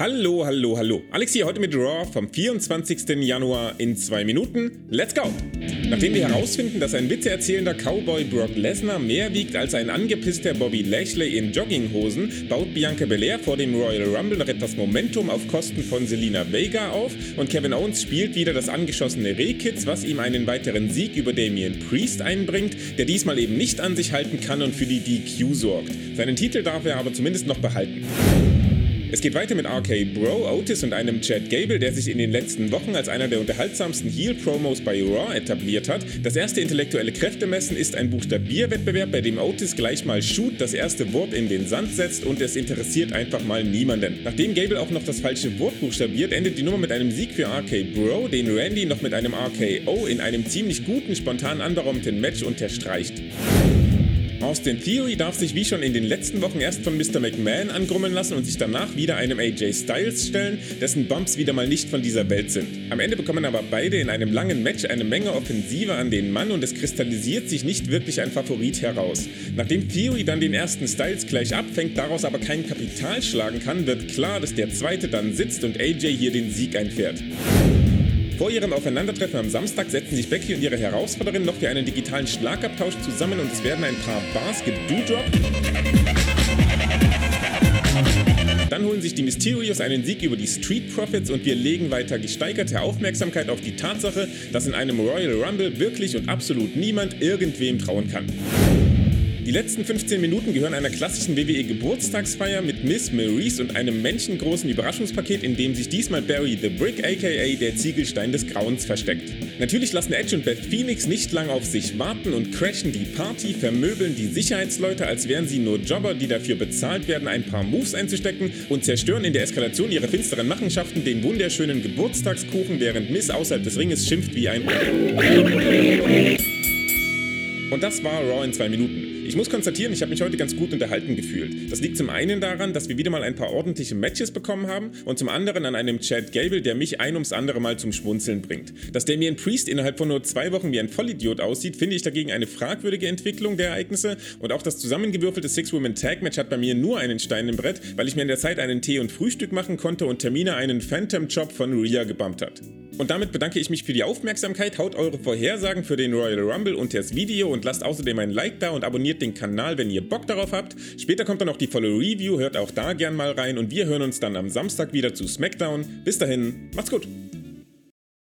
Hallo, hallo, hallo. Alex hier heute mit Raw vom 24. Januar in zwei Minuten. Let's go! Nachdem wir herausfinden, dass ein witzeerzählender Cowboy Brock Lesnar mehr wiegt als ein angepisster Bobby Lashley in Jogginghosen, baut Bianca Belair vor dem Royal Rumble noch etwas Momentum auf Kosten von Selina Vega auf und Kevin Owens spielt wieder das angeschossene Rehkitz, was ihm einen weiteren Sieg über Damien Priest einbringt, der diesmal eben nicht an sich halten kann und für die DQ sorgt. Seinen Titel darf er aber zumindest noch behalten. Es geht weiter mit RK Bro, Otis und einem Chad Gable, der sich in den letzten Wochen als einer der unterhaltsamsten Heel-Promos bei Raw etabliert hat. Das erste intellektuelle Kräftemessen ist ein Buchstabierwettbewerb, bei dem Otis gleich mal Shoot das erste Wort in den Sand setzt und es interessiert einfach mal niemanden. Nachdem Gable auch noch das falsche Wort buchstabiert, endet die Nummer mit einem Sieg für RK Bro, den Randy noch mit einem RKO in einem ziemlich guten, spontan anberaumten Match unterstreicht. Austin Theory darf sich wie schon in den letzten Wochen erst von Mr. McMahon angrummeln lassen und sich danach wieder einem AJ Styles stellen, dessen Bumps wieder mal nicht von dieser Welt sind. Am Ende bekommen aber beide in einem langen Match eine Menge Offensive an den Mann und es kristallisiert sich nicht wirklich ein Favorit heraus. Nachdem Theory dann den ersten Styles gleich abfängt, daraus aber kein Kapital schlagen kann, wird klar, dass der zweite dann sitzt und AJ hier den Sieg einfährt. Vor ihrem Aufeinandertreffen am Samstag setzen sich Becky und ihre Herausforderin noch für einen digitalen Schlagabtausch zusammen und es werden ein paar Bars gedudroppt. Dann holen sich die Mysterios einen Sieg über die Street Profits und wir legen weiter gesteigerte Aufmerksamkeit auf die Tatsache, dass in einem Royal Rumble wirklich und absolut niemand irgendwem trauen kann. Die letzten 15 Minuten gehören einer klassischen WWE Geburtstagsfeier mit Miss Maurice und einem menschengroßen Überraschungspaket, in dem sich diesmal Barry the Brick aka der Ziegelstein des Grauens versteckt. Natürlich lassen Edge und Beth Phoenix nicht lang auf sich warten und crashen die Party, vermöbeln die Sicherheitsleute, als wären sie nur Jobber, die dafür bezahlt werden, ein paar Moves einzustecken und zerstören in der Eskalation ihrer finsteren Machenschaften den wunderschönen Geburtstagskuchen, während Miss außerhalb des Ringes schimpft wie ein... Und das war Raw in zwei Minuten. Ich muss konstatieren, ich habe mich heute ganz gut unterhalten gefühlt. Das liegt zum einen daran, dass wir wieder mal ein paar ordentliche Matches bekommen haben und zum anderen an einem Chad Gable, der mich ein ums andere Mal zum Schmunzeln bringt. Dass Damien Priest innerhalb von nur zwei Wochen wie ein Vollidiot aussieht, finde ich dagegen eine fragwürdige Entwicklung der Ereignisse und auch das zusammengewürfelte Six-Women-Tag-Match hat bei mir nur einen Stein im Brett, weil ich mir in der Zeit einen Tee und Frühstück machen konnte und Termina einen Phantom-Job von Rhea gebumpt hat. Und damit bedanke ich mich für die Aufmerksamkeit. Haut eure Vorhersagen für den Royal Rumble unter das Video und lasst außerdem ein Like da und abonniert den Kanal, wenn ihr Bock darauf habt. Später kommt dann noch die volle Review, hört auch da gern mal rein und wir hören uns dann am Samstag wieder zu SmackDown. Bis dahin, macht's gut!